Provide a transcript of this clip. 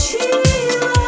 she